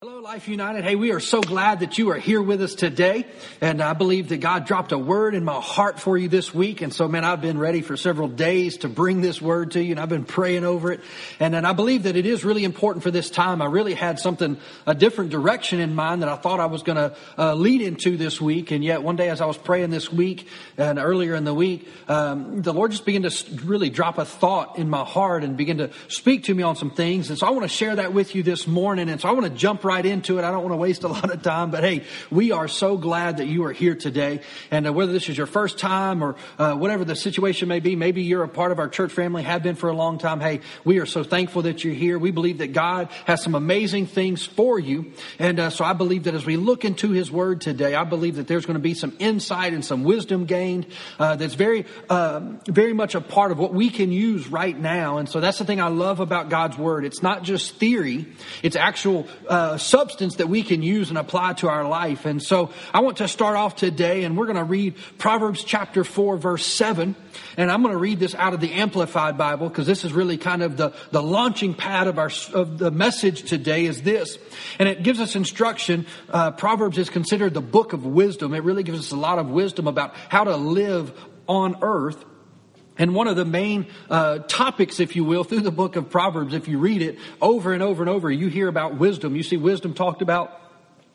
Hello, Life United. Hey, we are so glad that you are here with us today. And I believe that God dropped a word in my heart for you this week. And so, man, I've been ready for several days to bring this word to you and I've been praying over it. And then I believe that it is really important for this time. I really had something, a different direction in mind that I thought I was going to uh, lead into this week. And yet one day as I was praying this week and earlier in the week, um, the Lord just began to really drop a thought in my heart and begin to speak to me on some things. And so I want to share that with you this morning. And so I want to jump into it. I don't want to waste a lot of time, but hey, we are so glad that you are here today. And uh, whether this is your first time or uh, whatever the situation may be, maybe you're a part of our church family, have been for a long time. Hey, we are so thankful that you're here. We believe that God has some amazing things for you. And uh, so I believe that as we look into His Word today, I believe that there's going to be some insight and some wisdom gained uh, that's very, um, very much a part of what we can use right now. And so that's the thing I love about God's Word. It's not just theory; it's actual uh, substance that we can use and apply to our life. And so I want to start off today and we're going to read Proverbs chapter 4 verse 7. And I'm going to read this out of the Amplified Bible because this is really kind of the, the launching pad of our, of the message today is this. And it gives us instruction. Uh, Proverbs is considered the book of wisdom. It really gives us a lot of wisdom about how to live on earth. And one of the main uh, topics, if you will, through the book of Proverbs, if you read it over and over and over, you hear about wisdom. You see wisdom talked about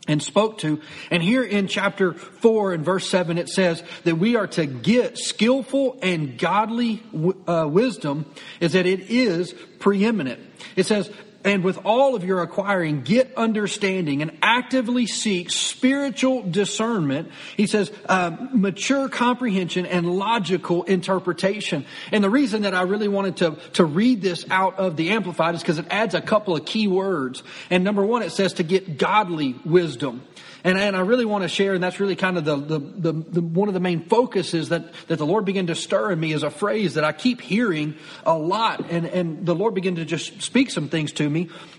and spoke to. And here in chapter 4 and verse 7, it says that we are to get skillful and godly uh, wisdom is that it is preeminent. It says, and with all of your acquiring, get understanding and actively seek spiritual discernment. He says, um, mature comprehension and logical interpretation. And the reason that I really wanted to, to read this out of the Amplified is because it adds a couple of key words. And number one, it says to get godly wisdom. And, and I really want to share, and that's really kind of the, the, the, the, one of the main focuses that, that the Lord began to stir in me is a phrase that I keep hearing a lot. And, and the Lord began to just speak some things to me.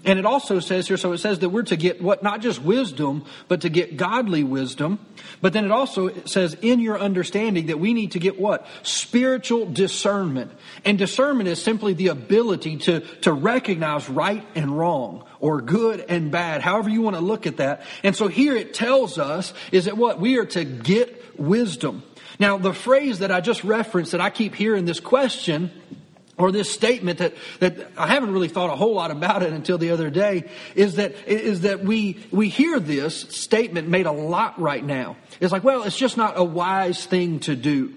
And it also says here, so it says that we're to get what, not just wisdom, but to get godly wisdom. But then it also says in your understanding that we need to get what? Spiritual discernment. And discernment is simply the ability to, to recognize right and wrong or good and bad, however you want to look at that. And so here it tells us is that what? We are to get wisdom. Now, the phrase that I just referenced that I keep hearing this question or this statement that, that I haven't really thought a whole lot about it until the other day is that, is that we, we hear this statement made a lot right now. It's like, well, it's just not a wise thing to do.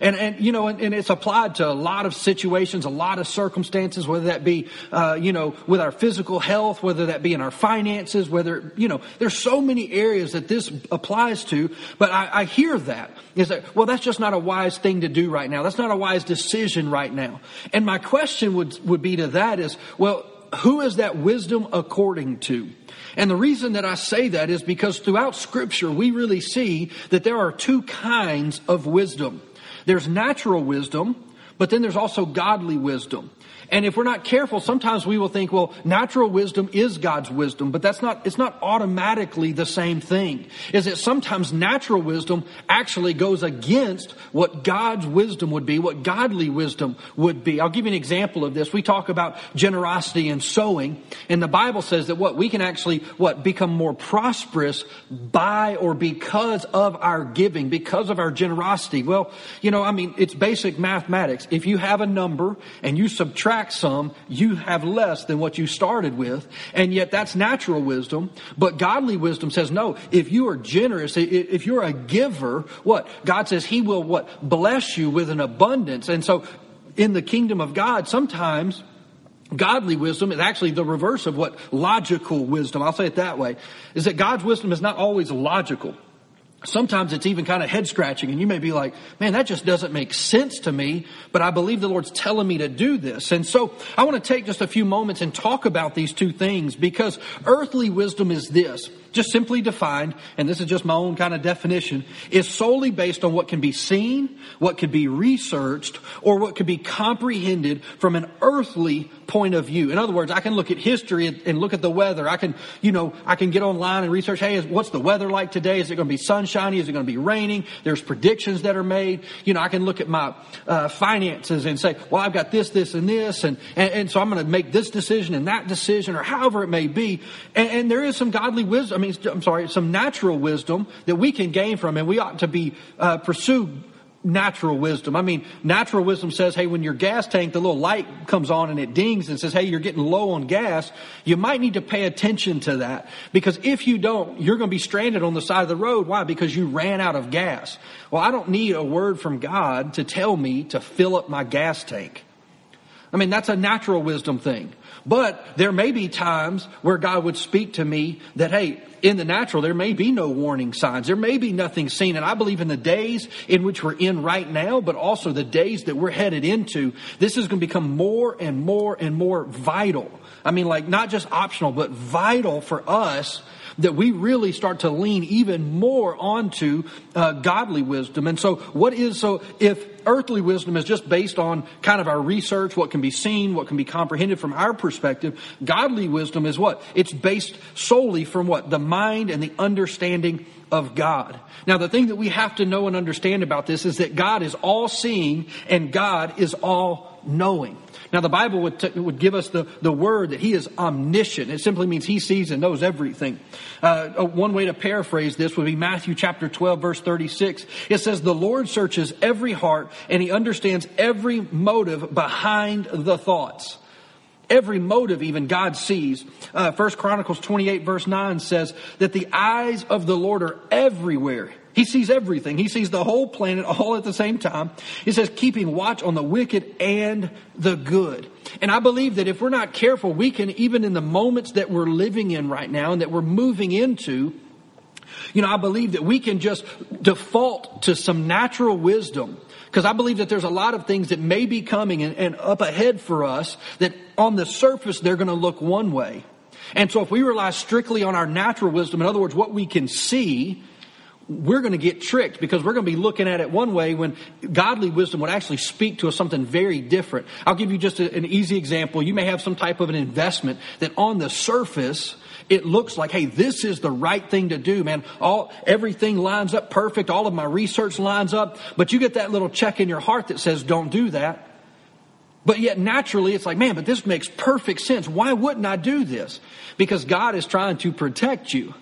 And, and you know, and, and, it's applied to a lot of situations, a lot of circumstances, whether that be, uh, you know, with our physical health, whether that be in our finances, whether, you know, there's so many areas that this applies to. But I, I hear that is that, well, that's just not a wise thing to do right now. That's not a wise decision right now. And my question would, would be to that is, well, who is that wisdom according to? And the reason that I say that is because throughout scripture, we really see that there are two kinds of wisdom. There's natural wisdom, but then there's also godly wisdom. And if we're not careful, sometimes we will think, well, natural wisdom is God's wisdom, but that's not, it's not automatically the same thing. Is that sometimes natural wisdom actually goes against what God's wisdom would be, what godly wisdom would be. I'll give you an example of this. We talk about generosity and sowing, and the Bible says that what we can actually, what, become more prosperous by or because of our giving, because of our generosity. Well, you know, I mean, it's basic mathematics. If you have a number and you subtract some, you have less than what you started with. And yet that's natural wisdom. But godly wisdom says, no, if you are generous, if you're a giver, what? God says he will what? Bless you with an abundance. And so in the kingdom of God, sometimes Godly wisdom is actually the reverse of what logical wisdom, I'll say it that way, is that God's wisdom is not always logical. Sometimes it's even kind of head scratching and you may be like, man, that just doesn't make sense to me, but I believe the Lord's telling me to do this. And so I want to take just a few moments and talk about these two things because earthly wisdom is this just simply defined, and this is just my own kind of definition, is solely based on what can be seen, what can be researched, or what can be comprehended from an earthly point of view. In other words, I can look at history and look at the weather. I can, you know, I can get online and research, hey, what's the weather like today? Is it going to be sunshiny? Is it going to be raining? There's predictions that are made. You know, I can look at my uh, finances and say, well, I've got this, this, and this, and, and, and so I'm going to make this decision and that decision, or however it may be. And, and there is some godly wisdom, I mean, I'm sorry, some natural wisdom that we can gain from, and we ought to be uh, natural wisdom. I mean, natural wisdom says, hey, when your gas tank, the little light comes on and it dings and says, hey, you're getting low on gas, you might need to pay attention to that. Because if you don't, you're going to be stranded on the side of the road. Why? Because you ran out of gas. Well, I don't need a word from God to tell me to fill up my gas tank. I mean, that's a natural wisdom thing. But there may be times where God would speak to me that, hey, in the natural, there may be no warning signs. There may be nothing seen. And I believe in the days in which we're in right now, but also the days that we're headed into, this is going to become more and more and more vital. I mean, like not just optional, but vital for us that we really start to lean even more onto uh, godly wisdom. And so, what is so if earthly wisdom is just based on kind of our research, what can be seen, what can be comprehended from our perspective, godly wisdom is what? It's based solely from what? The mind and the understanding of God. Now, the thing that we have to know and understand about this is that God is all seeing and God is all knowing. Now, the Bible would, t- would give us the, the word that He is omniscient. It simply means He sees and knows everything. Uh, one way to paraphrase this would be Matthew chapter 12, verse 36. It says, The Lord searches every heart and He understands every motive behind the thoughts. Every motive even God sees. Uh, First Chronicles 28 verse 9 says that the eyes of the Lord are everywhere. He sees everything. He sees the whole planet all at the same time. He says, keeping watch on the wicked and the good. And I believe that if we're not careful, we can, even in the moments that we're living in right now and that we're moving into, you know, I believe that we can just default to some natural wisdom. Because I believe that there's a lot of things that may be coming and, and up ahead for us that on the surface they're going to look one way. And so if we rely strictly on our natural wisdom, in other words, what we can see, we're going to get tricked because we're going to be looking at it one way when godly wisdom would actually speak to us something very different. I'll give you just a, an easy example. You may have some type of an investment that on the surface, it looks like, hey, this is the right thing to do, man. All, everything lines up perfect. All of my research lines up. But you get that little check in your heart that says, don't do that. But yet naturally it's like, man, but this makes perfect sense. Why wouldn't I do this? Because God is trying to protect you.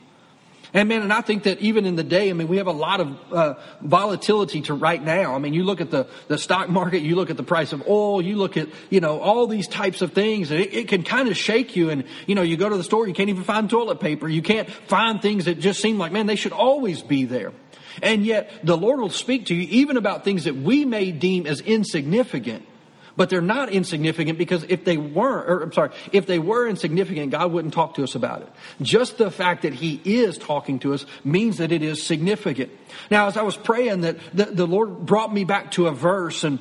And man, and I think that even in the day, I mean, we have a lot of uh, volatility to right now. I mean, you look at the, the stock market, you look at the price of oil, you look at, you know, all these types of things, and it, it can kind of shake you. And, you know, you go to the store, you can't even find toilet paper. You can't find things that just seem like, man, they should always be there. And yet, the Lord will speak to you even about things that we may deem as insignificant but they're not insignificant because if they weren't, or I'm sorry, if they were insignificant, God wouldn't talk to us about it. Just the fact that He is talking to us means that it is significant. Now, as I was praying, that the, the Lord brought me back to a verse and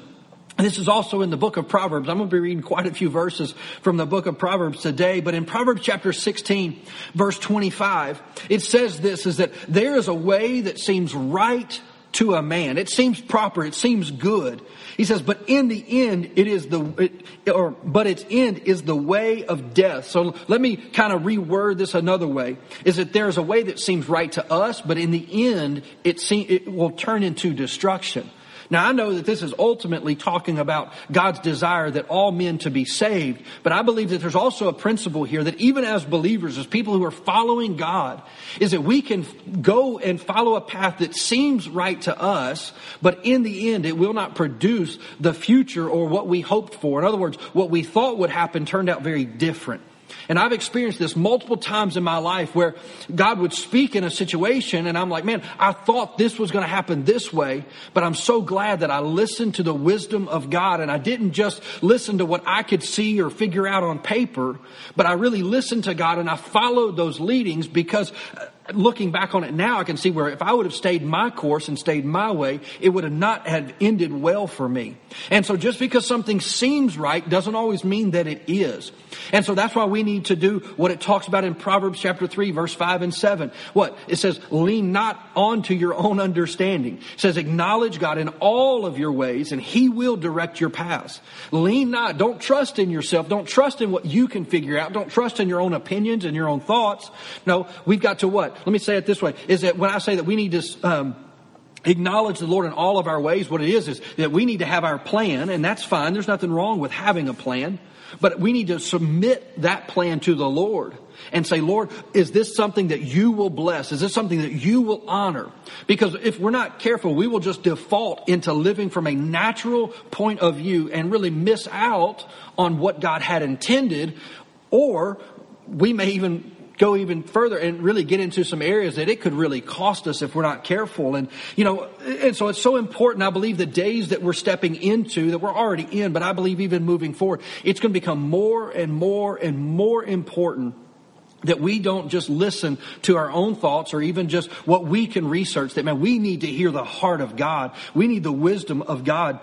this is also in the book of Proverbs. I'm going to be reading quite a few verses from the book of Proverbs today, but in Proverbs chapter 16, verse 25, it says this, is that there is a way that seems right to a man. It seems proper. It seems good. He says, but in the end, it is the, it, or, but its end is the way of death. So let me kind of reword this another way. Is that there's a way that seems right to us, but in the end, it, it will turn into destruction. Now I know that this is ultimately talking about God's desire that all men to be saved, but I believe that there's also a principle here that even as believers, as people who are following God, is that we can go and follow a path that seems right to us, but in the end it will not produce the future or what we hoped for. In other words, what we thought would happen turned out very different. And I've experienced this multiple times in my life where God would speak in a situation and I'm like, man, I thought this was going to happen this way, but I'm so glad that I listened to the wisdom of God and I didn't just listen to what I could see or figure out on paper, but I really listened to God and I followed those leadings because looking back on it now, I can see where if I would have stayed my course and stayed my way, it would have not have ended well for me. And so just because something seems right doesn't always mean that it is. And so that's why we need to do what it talks about in Proverbs chapter 3 verse 5 and 7. What? It says, lean not onto your own understanding. It says, acknowledge God in all of your ways and he will direct your paths. Lean not. Don't trust in yourself. Don't trust in what you can figure out. Don't trust in your own opinions and your own thoughts. No, we've got to what? Let me say it this way, is that when I say that we need to, um, acknowledge the Lord in all of our ways, what it is is that we need to have our plan, and that's fine. There's nothing wrong with having a plan. But we need to submit that plan to the Lord and say, Lord, is this something that you will bless? Is this something that you will honor? Because if we're not careful, we will just default into living from a natural point of view and really miss out on what God had intended, or we may even go even further and really get into some areas that it could really cost us if we're not careful. And, you know, and so it's so important. I believe the days that we're stepping into, that we're already in, but I believe even moving forward, it's going to become more and more and more important that we don't just listen to our own thoughts or even just what we can research that man we need to hear the heart of god we need the wisdom of god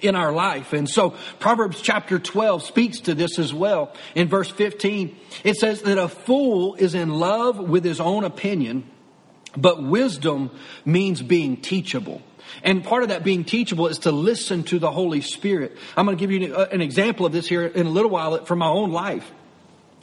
in our life. And so Proverbs chapter 12 speaks to this as well. In verse 15, it says that a fool is in love with his own opinion, but wisdom means being teachable. And part of that being teachable is to listen to the Holy Spirit. I'm going to give you uh, an example of this here in a little while from my own life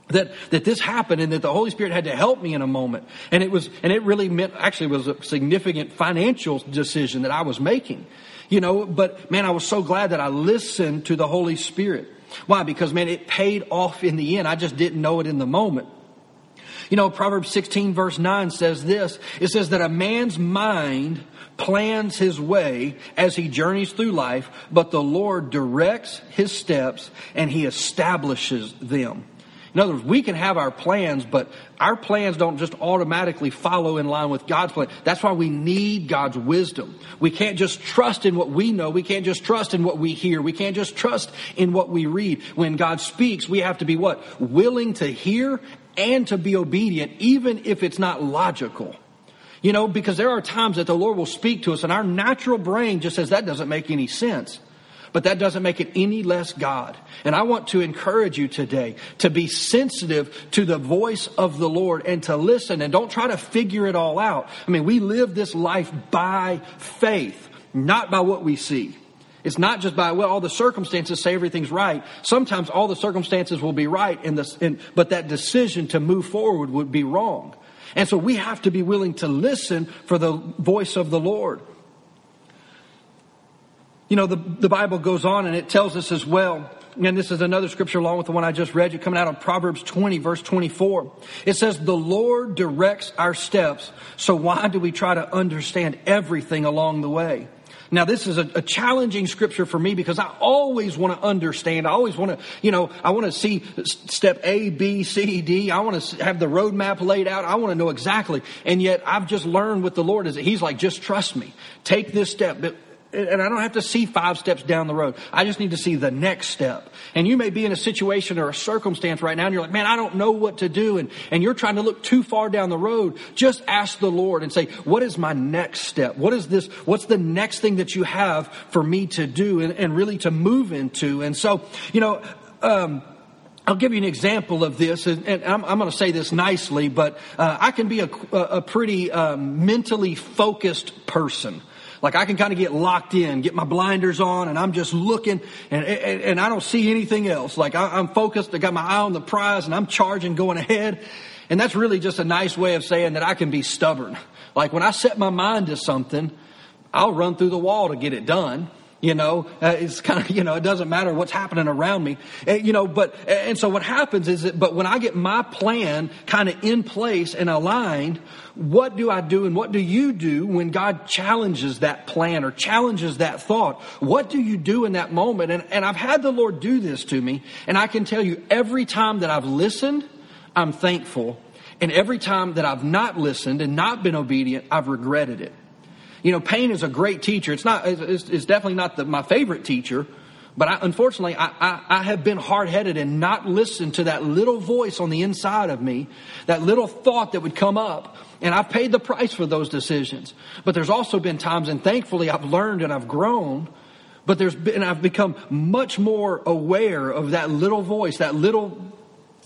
that that this happened and that the holy spirit had to help me in a moment and it was and it really meant actually was a significant financial decision that i was making you know, but man, I was so glad that I listened to the Holy Spirit. Why? Because man, it paid off in the end. I just didn't know it in the moment. You know, Proverbs 16 verse 9 says this. It says that a man's mind plans his way as he journeys through life, but the Lord directs his steps and he establishes them. In other words, we can have our plans, but our plans don't just automatically follow in line with God's plan. That's why we need God's wisdom. We can't just trust in what we know. We can't just trust in what we hear. We can't just trust in what we read. When God speaks, we have to be what? Willing to hear and to be obedient, even if it's not logical. You know, because there are times that the Lord will speak to us and our natural brain just says that doesn't make any sense. But that doesn't make it any less God. And I want to encourage you today to be sensitive to the voice of the Lord and to listen and don't try to figure it all out. I mean, we live this life by faith, not by what we see. It's not just by, well, all the circumstances say everything's right. Sometimes all the circumstances will be right, in in, but that decision to move forward would be wrong. And so we have to be willing to listen for the voice of the Lord. You know, the, the Bible goes on and it tells us as well, and this is another scripture along with the one I just read, you coming out of Proverbs 20 verse 24. It says, the Lord directs our steps, so why do we try to understand everything along the way? Now, this is a, a, challenging scripture for me because I always want to understand. I always want to, you know, I want to see step A, B, C, D. I want to have the roadmap laid out. I want to know exactly. And yet I've just learned with the Lord is that He's like, just trust me. Take this step and I don't have to see five steps down the road. I just need to see the next step. And you may be in a situation or a circumstance right now and you're like, man, I don't know what to do. And, and you're trying to look too far down the road. Just ask the Lord and say, what is my next step? What is this? What's the next thing that you have for me to do and, and really to move into? And so, you know, um, I'll give you an example of this, and, and I'm, I'm, going to say this nicely, but uh, I can be a, a pretty um, mentally focused person. Like I can kind of get locked in, get my blinders on, and I'm just looking, and and, and I don't see anything else. Like I, I'm focused, I got my eye on the prize, and I'm charging, going ahead. And that's really just a nice way of saying that I can be stubborn. Like when I set my mind to something, I'll run through the wall to get it done. You know, uh, it's kind of, you know, it doesn't matter what's happening around me. Uh, you know, but, and so what happens is that, but when I get my plan kind of in place and aligned, what do I do and what do you do when God challenges that plan or challenges that thought? What do you do in that moment? And, and I've had the Lord do this to me, and I can tell you every time that I've listened, I'm thankful. And every time that I've not listened and not been obedient, I've regretted it. You know, pain is a great teacher. It's not, it's, it's definitely not the, my favorite teacher, But I, unfortunately, I, I, I have been hard headed and not listened to that little voice on the inside of me, that little thought that would come up. And I've paid the price for those decisions. But there's also been times, and thankfully I've learned and I've grown, but there's been, I've become much more aware of that little voice, that little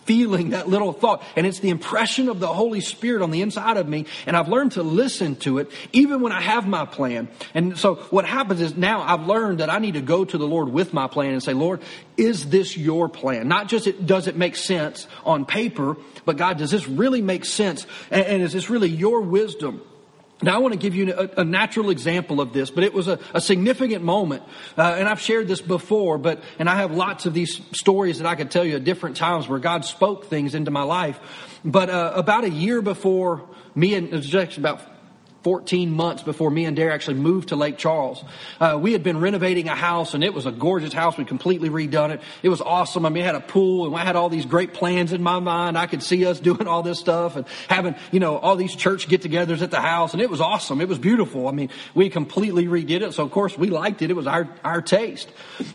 feeling, that little thought. And it's the impression of the Holy Spirit on the inside of me. And I've learned to listen to it even when I have my plan. And so what happens is now I've learned that I need to go to the Lord with my plan and say, Lord, is this your plan? Not just it, does it make sense on paper, but God, does this really make sense? And, and is this really your wisdom? Now, I want to give you a, a, natural example of this, but it was a, a significant moment. Uh, and I've shared this before, but, and I have lots of these stories that I could tell you at different times where God spoke things into my life. But uh, about a year before me and, it was about 14 months before me and Dara actually moved to Lake Charles. Uh, we had been renovating a house and it was a gorgeous house. We completely redone it. It was awesome. I mean, I had a pool and I had all these great plans in my mind. I could see us doing all this stuff and having, you know, all these church get togethers at the house and it was awesome. It was beautiful. I mean, we completely redid it. So of course we liked it. It was our, our taste.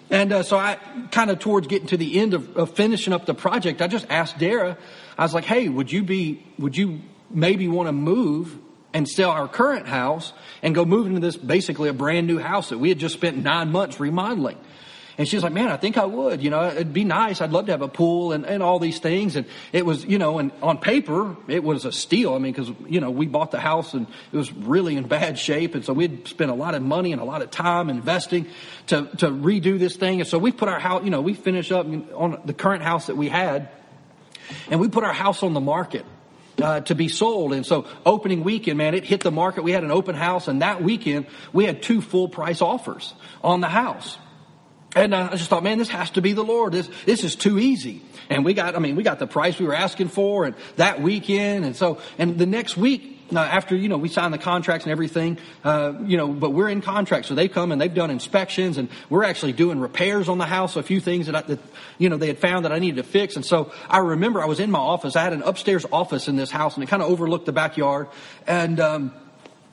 And uh, so I kind of towards getting to the end of, of finishing up the project, I just asked Dara, I was like, hey, would you be, would you maybe want to move and sell our current house and go move into this basically a brand new house that we had just spent nine months remodeling. And she's like, man, I think I would, you know, it'd be nice. I'd love to have a pool and, and all these things. And it was, you know, and on paper, it was a steal. I mean, cause, you know, we bought the house and it was really in bad shape. And so we'd spent a lot of money and a lot of time investing to, to redo this thing. And so we put our house, you know, we finished up on the current house that we had and we put our house on the market uh, to be sold. And so opening weekend, man, it hit the market. We had an open house and that weekend we had two full price offers on the house. And uh, I just thought, man, this has to be the Lord. This, this is too easy. And we got, I mean, we got the price we were asking for and that weekend. And so, and the next week, now, after, you know, we signed the contracts and everything, uh, you know, but we're in contract. So they come and they've done inspections and we're actually doing repairs on the house. A few things that, I, that, you know, they had found that I needed to fix. And so I remember I was in my office. I had an upstairs office in this house and it kind of overlooked the backyard. And, um,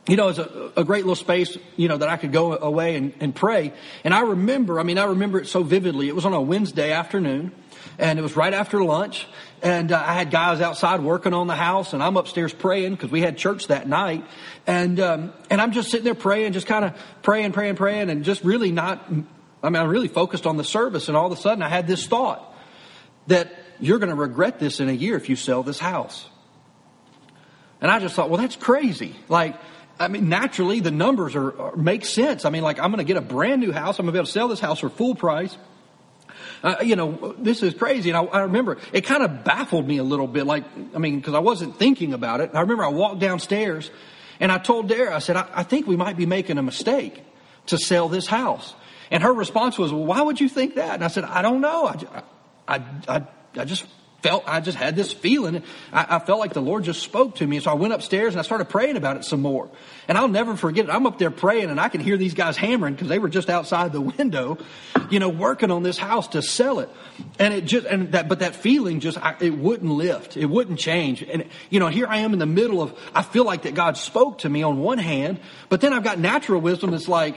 you know, it's a, a, great little space, you know, that I could go away and, and pray. And I remember, I mean, I remember it so vividly. It was on a Wednesday afternoon and it was right after lunch. And uh, I had guys outside working on the house, and I'm upstairs praying because we had church that night. And um, and I'm just sitting there praying, just kind of praying, praying, praying, and just really not. I mean, I'm really focused on the service, and all of a sudden, I had this thought that you're going to regret this in a year if you sell this house. And I just thought, well, that's crazy. Like, I mean, naturally, the numbers are, are make sense. I mean, like, I'm going to get a brand new house. I'm going to be able to sell this house for full price. Uh, you know, this is crazy. And I, I remember it kind of baffled me a little bit. Like, I mean, because I wasn't thinking about it. I remember I walked downstairs and I told Dara, I said, I, I think we might be making a mistake to sell this house. And her response was, well, why would you think that? And I said, I don't know. I, I, I, I just felt, I just had this feeling. I, I, felt like the Lord just spoke to me. So I went upstairs and I started praying about it some more. And I'll never forget it. I'm up there praying and I can hear these guys hammering because they were just outside the window, you know, working on this house to sell it. And it just, and that, but that feeling just, I, it wouldn't lift. It wouldn't change. And, you know, here I am in the middle of, I feel like that God spoke to me on one hand, but then I've got natural wisdom that's like,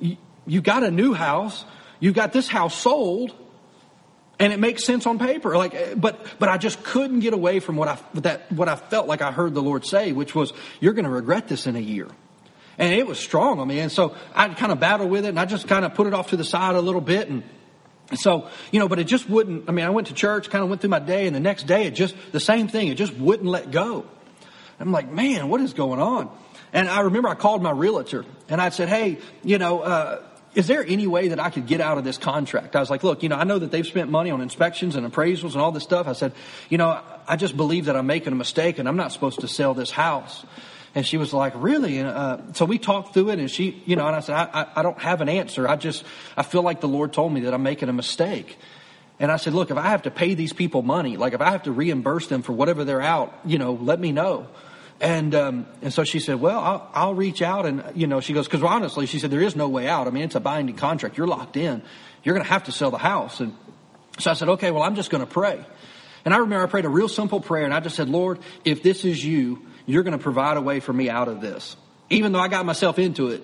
you, you got a new house. You've got this house sold and it makes sense on paper. Like but but i just couldn't get away from what i that what i felt like i heard the lord say which was you're going to regret this in a year. And it was strong on me. And so i kind of battled with it and i just kind of put it off to the side a little bit. And so you know but it just wouldn't i mean i went to church kind of went through my day and the next day it just the same thing it just wouldn't let go. I'm like man what is going on? And i remember i called my realtor and i said hey you know uh, is there any way that I could get out of this contract? I was like, look, you know, I know that they've spent money on inspections and appraisals and all this stuff. I said, you know, I just believe that I'm making a mistake and I'm not supposed to sell this house. And she was like, really? And, uh, so we talked through it and she, you know, and I said, I, I, I don't have an answer. I just, I feel like the Lord told me that I'm making a mistake. And I said, look, if I have to pay these people money, like if I have to reimburse them for whatever they're out, you know, let me know. And um, and so she said, "Well, I'll, I'll reach out." And you know, she goes, "Because honestly, she said there is no way out. I mean, it's a binding contract. You're locked in. You're going to have to sell the house." And so I said, "Okay, well, I'm just going to pray." And I remember I prayed a real simple prayer, and I just said, "Lord, if this is you, you're going to provide a way for me out of this. Even though I got myself into it,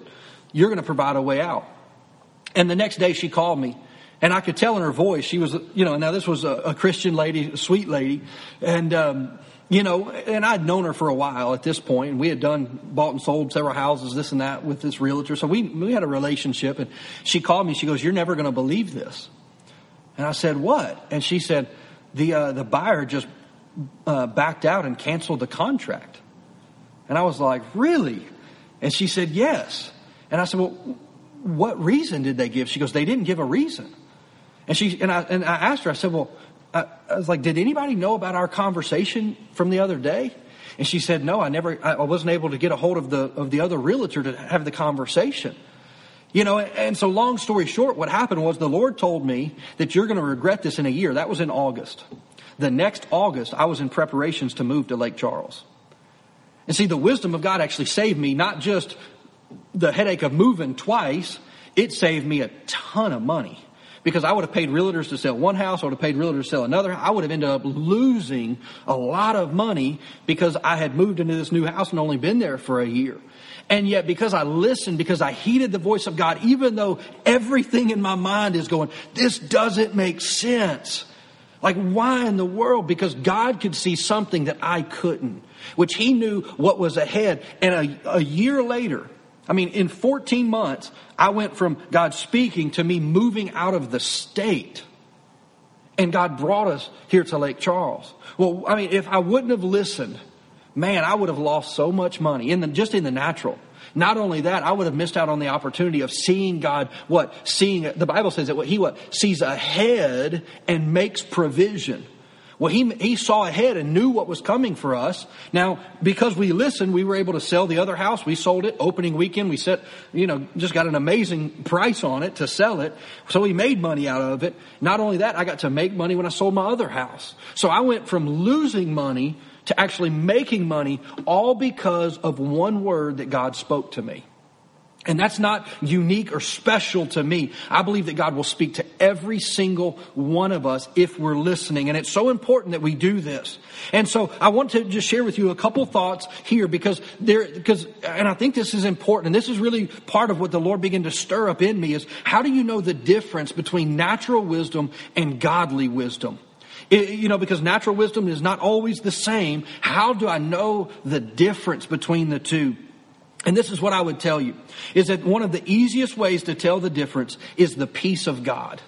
you're going to provide a way out." And the next day, she called me And I could tell in her voice, she was, you know, now this was a, a Christian lady, a sweet lady. And, um, you know, and I'd known her for a while at this point, and we had done, bought and sold several houses, this and that with this realtor. So we, we had a relationship. And she called me, she goes, You're never going to believe this. And I said, What? And she said, The, uh, the buyer just uh, backed out and canceled the contract. And I was like, Really? And she said, Yes. And I said, Well, what reason did they give? She goes, They didn't give a reason. And she and I and I asked her, I said, Well, I, I was like, Did anybody know about our conversation from the other day? And she said, No, I never I wasn't able to get a hold of the of the other realtor to have the conversation. You know, and so long story short, what happened was the Lord told me that you're going to regret this in a year. That was in August. The next August, I was in preparations to move to Lake Charles. And see, the wisdom of God actually saved me, not just the headache of moving twice, it saved me a ton of money because I would have paid realtors to sell one house, I would have paid realtors to sell another. I would have ended up losing a lot of money because I had moved into this new house and only been there for a year. And yet, because I listened, because I heeded the voice of God, even though everything in my mind is going, this doesn't make sense. Like, why in the world? Because God could see something that I couldn't, which He knew what was ahead. And a, a year later, I mean, in 14 months, I went from God speaking to me moving out of the state. And God brought us here to Lake Charles. Well, I mean, if I wouldn't have listened, man, I would have lost so much money in the, just in the natural. Not only that, I would have missed out on the opportunity of seeing God, what? Seeing, the Bible says that what he what? Sees ahead and makes provision. Well, he, he saw ahead and knew what was coming for us. Now, because we listened, we were able to sell the other house. We sold it opening weekend. We set, you know, just got an amazing price on it to sell it. So we made money out of it. Not only that, I got to make money when I sold my other house. So I went from losing money to actually making money all because of one word that God spoke to me. And that's not unique or special to me. I believe that God will speak to every single one of us if we're listening. And it's so important that we do this. And so I want to just share with you a couple thoughts here because there, because, and I think this is important. And this is really part of what the Lord began to stir up in me is how do you know the difference between natural wisdom and godly wisdom? It, you know, because natural wisdom is not always the same. How do I know the difference between the two? And this is what I would tell you is that one of the easiest ways to tell the difference is the peace of God.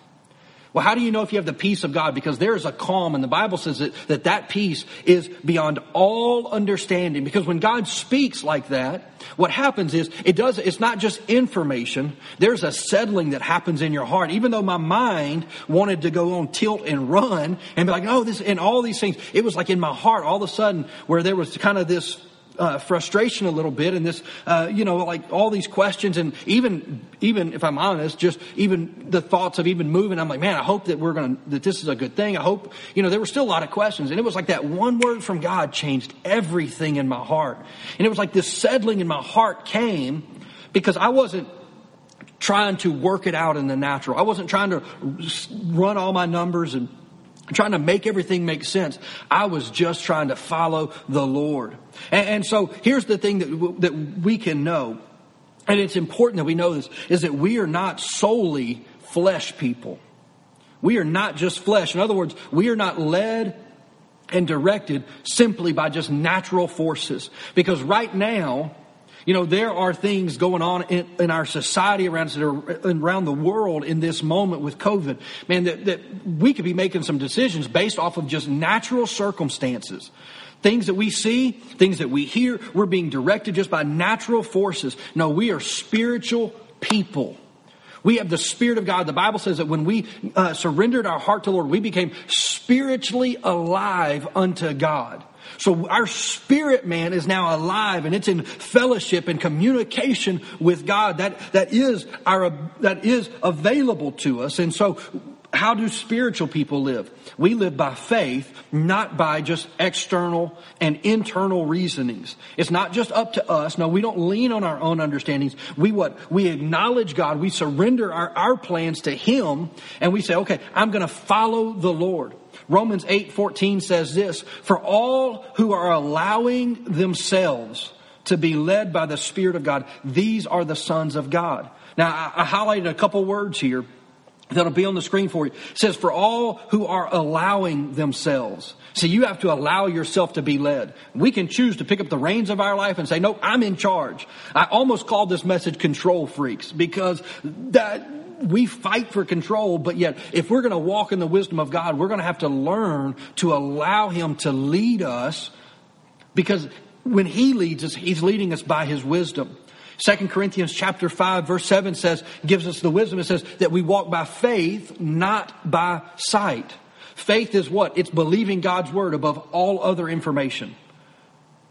Well, how do you know if you have the peace of God? Because there is a calm, and the Bible says that, that that peace is beyond all understanding. Because when God speaks like that, what happens is it does, it's not just information. There's a settling that happens in your heart. Even though my mind wanted to go on tilt and run and be like, oh, this, and all these things, it was like in my heart all of a sudden where there was kind of this uh, frustration a little bit and this, uh, you know, like all these questions and even, even if I'm honest, just even the thoughts of even moving. I'm like, man, I hope that we're going to, that this is a good thing. I hope, you know, there were still a lot of questions and it was like that one word from God changed everything in my heart. And it was like this settling in my heart came because I wasn't trying to work it out in the natural. I wasn't trying to run all my numbers and trying to make everything make sense. I was just trying to follow the Lord. And, and, so here's the thing that, that we can know, and it's important that we know this, is that we are not solely flesh people. We are not just flesh. In other words, we are not led and directed simply by just natural forces. Because right now, you know, there are things going on in, in our society around, us around the world in this moment with COVID, man, that, that we could be making some decisions based off of just natural circumstances. Things that we see, things that we hear, we're being directed just by natural forces. No, we are spiritual people. We have the Spirit of God. The Bible says that when we uh, surrendered our heart to the Lord, we became spiritually alive unto God. So our spirit man is now alive and it's in fellowship and communication with God. That, that is our, that is available to us. And so how do spiritual people live? We live by faith, not by just external and internal reasonings. It's not just up to us. No, we don't lean on our own understandings. We what? We acknowledge God. We surrender our, our plans to Him and we say, okay, I'm going to follow the Lord. Romans 8:14 says this, "For all who are allowing themselves to be led by the Spirit of God, these are the sons of God." Now, I, I highlighted a couple words here that'll be on the screen for you. It says, for all who are allowing themselves. See, you have to allow yourself to be led. We can choose to pick up the reins of our life and say, no, I'm in charge. I almost called this message control freaks because that, we fight for control, but yet if we're going to walk in the wisdom of God, we're going to have to learn to allow Him to lead us because when He leads us, He's leading us by His wisdom. Second Corinthians chapter 5 verse 7 says, gives us the wisdom. It says that we walk by faith, not by sight. Faith is what? It's believing God's word above all other information.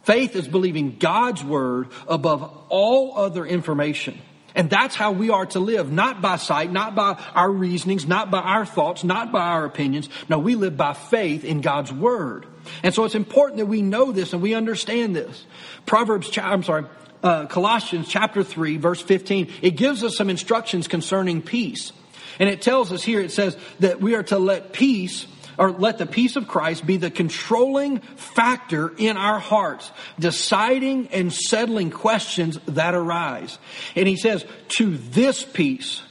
Faith is believing God's word above all other information. And that's how we are to live, not by sight, not by our reasonings, not by our thoughts, not by our opinions. No, we live by faith in God's word. And so it's important that we know this and we understand this. Proverbs, I'm sorry, uh, Colossians chapter 3, verse 15, it gives us some instructions concerning peace. And it tells us here, it says that we are to let peace or let the peace of Christ be the controlling factor in our hearts, deciding and settling questions that arise. And he says, to this peace,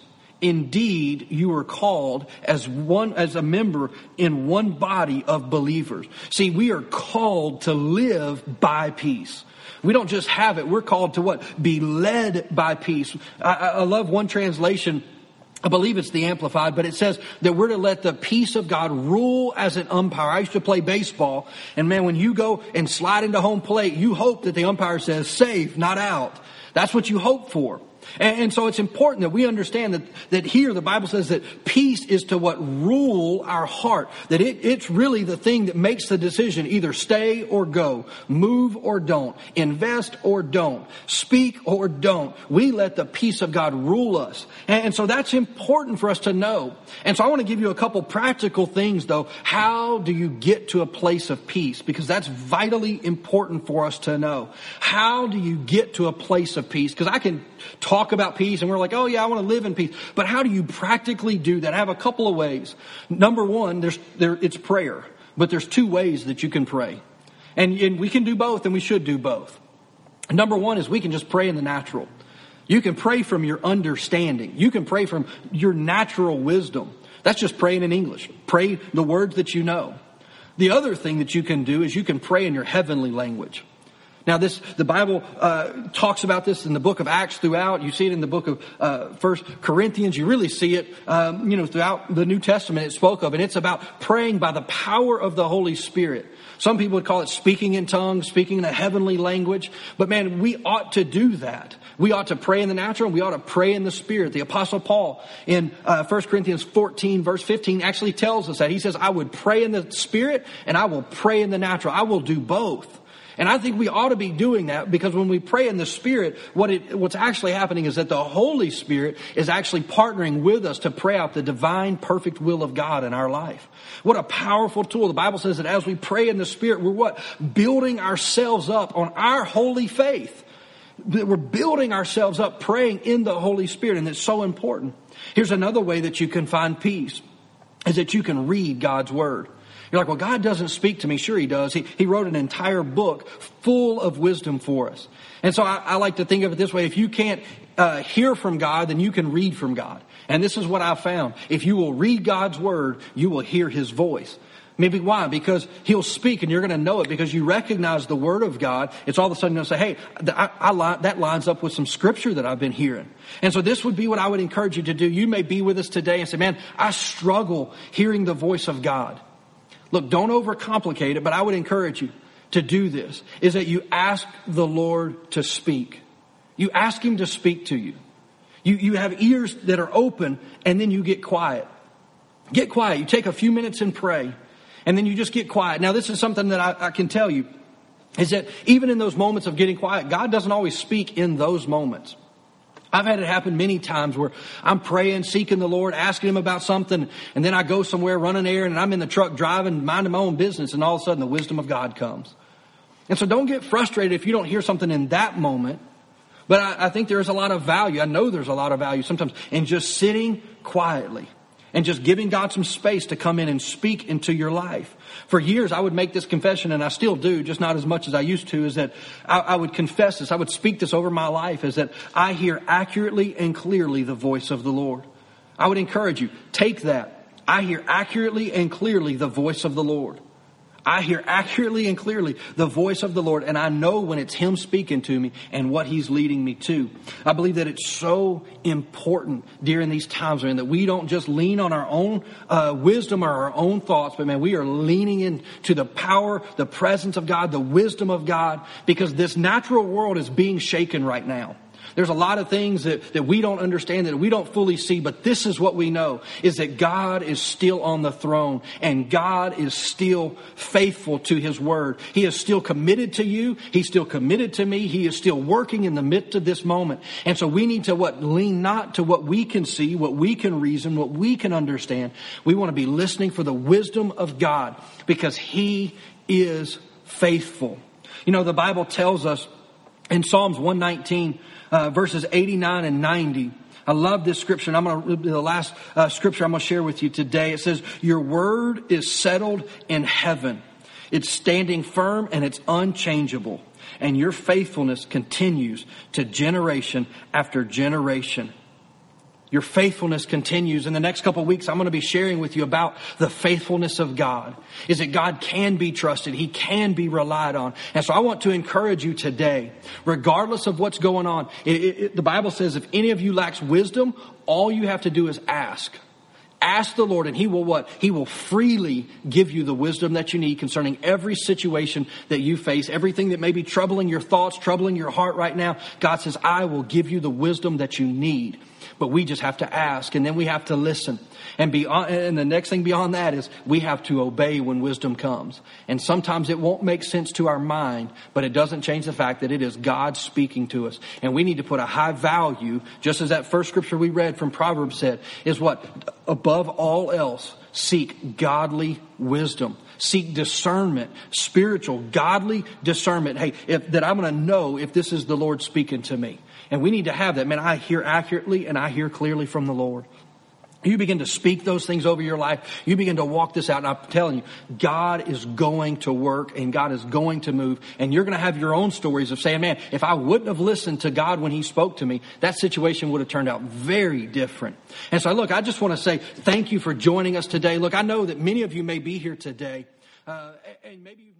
indeed you are called as one as a member in one body of believers see we are called to live by peace we don't just have it. We're called to what? Be led by peace. I, I love one translation. I believe it's the Amplified, but it says that we're to let the peace of God rule as an umpire. I used to play baseball, and man, when you go and slide into home plate, you hope that the umpire says safe, not out. That's what you hope for. And, and, so it's important that we understand that, that here the Bible says that peace is to what rule our heart. That it, it's really the thing that makes the decision either stay or go, move or don't, invest or don't, speak or don't. We let the peace of God rule us. And, and so that's important for us to know. And so I want to give you a couple practical things though. How do you get to a place of peace? Because that's vitally important for us to know. How do you get to a place of peace? Because I can talk about peace and we're like, oh yeah, I want to live in peace. But how do you practically do that? I have a couple of ways. Number one, there's, there, it's prayer. But there's two ways that you can pray. And, and we can do both and we should do both. Number one is we can just pray in the natural. You can pray from your understanding. You can pray from your natural wisdom. That's just praying in English. Pray the words that you know. The other thing that you can do is you can pray in your heavenly language. Now, this the Bible uh, talks about this in the book of Acts throughout. You see it in the book of uh, First Corinthians. You really see it, um, you know, throughout the New Testament. It spoke of, and it's about praying by the power of the Holy Spirit. Some people would call it speaking in tongues, speaking in a heavenly language. But man, we ought to do that. We ought to pray in the natural and we ought to pray in the spirit. The apostle Paul in uh, 1 Corinthians 14 verse 15 actually tells us that. He says, I would pray in the spirit and I will pray in the natural. I will do both. And I think we ought to be doing that because when we pray in the Spirit, what it, what's actually happening is that the Holy Spirit is actually partnering with us to pray out the divine, perfect will of God in our life. What a powerful tool. The Bible says that as we pray in the Spirit, we're what? Building ourselves up on our holy faith. That We're building ourselves up praying in the Holy Spirit, and it's so important. Here's another way that you can find peace is that you can read God's Word. You're like, well, God doesn't speak to me. Sure, He does. He, he wrote an entire book full of wisdom for us. And so I, I like to think of it this way. If you can't uh, hear from God, then you can read from God. And this is what I've found. If you will read God's word, you will hear His voice. Maybe why? Because he'll speak and you're going to know it because you recognize the word of God. It's all of a sudden going to say, hey, I, I, that lines up with some scripture that I've been hearing. And so this would be what I would encourage you to do. You may be with us today and say, man, I struggle hearing the voice of God. Look, don't overcomplicate it, but I would encourage you to do this is that you ask the Lord to speak. You ask Him to speak to you. You, you have ears that are open and then you get quiet. Get quiet. You take a few minutes and pray and then you just get quiet. Now, this is something that I, I can tell you is that even in those moments of getting quiet, God doesn't always speak in those moments. I've had it happen many times where I'm praying, seeking the Lord, asking Him about something, and then I go somewhere, running an errand, and I'm in the truck driving, minding my own business, and all of a sudden the wisdom of God comes. And so don't get frustrated if you don't hear something in that moment. But I, I think there's a lot of value. I know there's a lot of value sometimes in just sitting quietly and just giving God some space to come in and speak into your life. For years, I would make this confession, and I still do, just not as much as I used to, is that I, I, would confess this, I would speak this over my life, is that I hear accurately and clearly the voice of the Lord. I would encourage you, take that. I hear accurately and clearly the voice of the Lord. I hear accurately and clearly the voice of the Lord, and I know when it's Him speaking to me and what He's leading me to. I believe that it's so important during these times, man, that we don't just lean on our own uh, wisdom or our own thoughts, but man, we are leaning into the power, the presence of God, the wisdom of God, because this natural world is being shaken right now. There's a lot of things that, that we don't understand, that we don't fully see, but this is what we know, is that God is still on the throne and God is still faithful to His word. He is still committed to you. He's still committed to me. He is still working in the midst of this moment. And so we need to what? Lean not to what we can see, what we can reason, what we can understand. We want to be listening for the wisdom of God because He is faithful. You know, the Bible tells us in Psalms 119, uh, verses 89 and 90. I love this scripture, I'm going to, the last uh, scripture I'm going to share with you today. It says, Your word is settled in heaven. It's standing firm and it's unchangeable. And your faithfulness continues to generation after generation. Your faithfulness continues. In the next couple weeks, I'm going to be sharing with you about the faithfulness of God. Is that God can be trusted. He can be relied on. And so I want to encourage you today, regardless of what's going on. It, it, the Bible says if any of you lacks wisdom, all you have to do is ask. Ask the Lord and He will what? He will freely give you the wisdom that you need concerning every situation that you face, everything that may be troubling your thoughts, troubling your heart right now. God says, I will give you the wisdom that you need but we just have to ask and then we have to listen. And beyond, and the next thing beyond that is we have to obey when wisdom comes. And sometimes it won't make sense to our mind, but it doesn't change the fact that it is God speaking to us. And we need to put a high value, just as that first scripture we read from Proverbs said, is what above all else, seek godly wisdom. Seek discernment, spiritual, godly discernment. Hey, if, that I'm going to know if this is the Lord speaking to me. And we need to have that. Man, I hear accurately and I hear clearly from the Lord. You begin to speak those things over your life. You begin to walk this out. And I'm telling you, God is going to work and God is going to move. And you're going to have your own stories of saying, man, if I wouldn't have listened to God when He spoke to me, that situation would have turned out very different. And so, look, I just want to say thank you for joining us today. Look, I know that many of you may be here today, uh, and maybe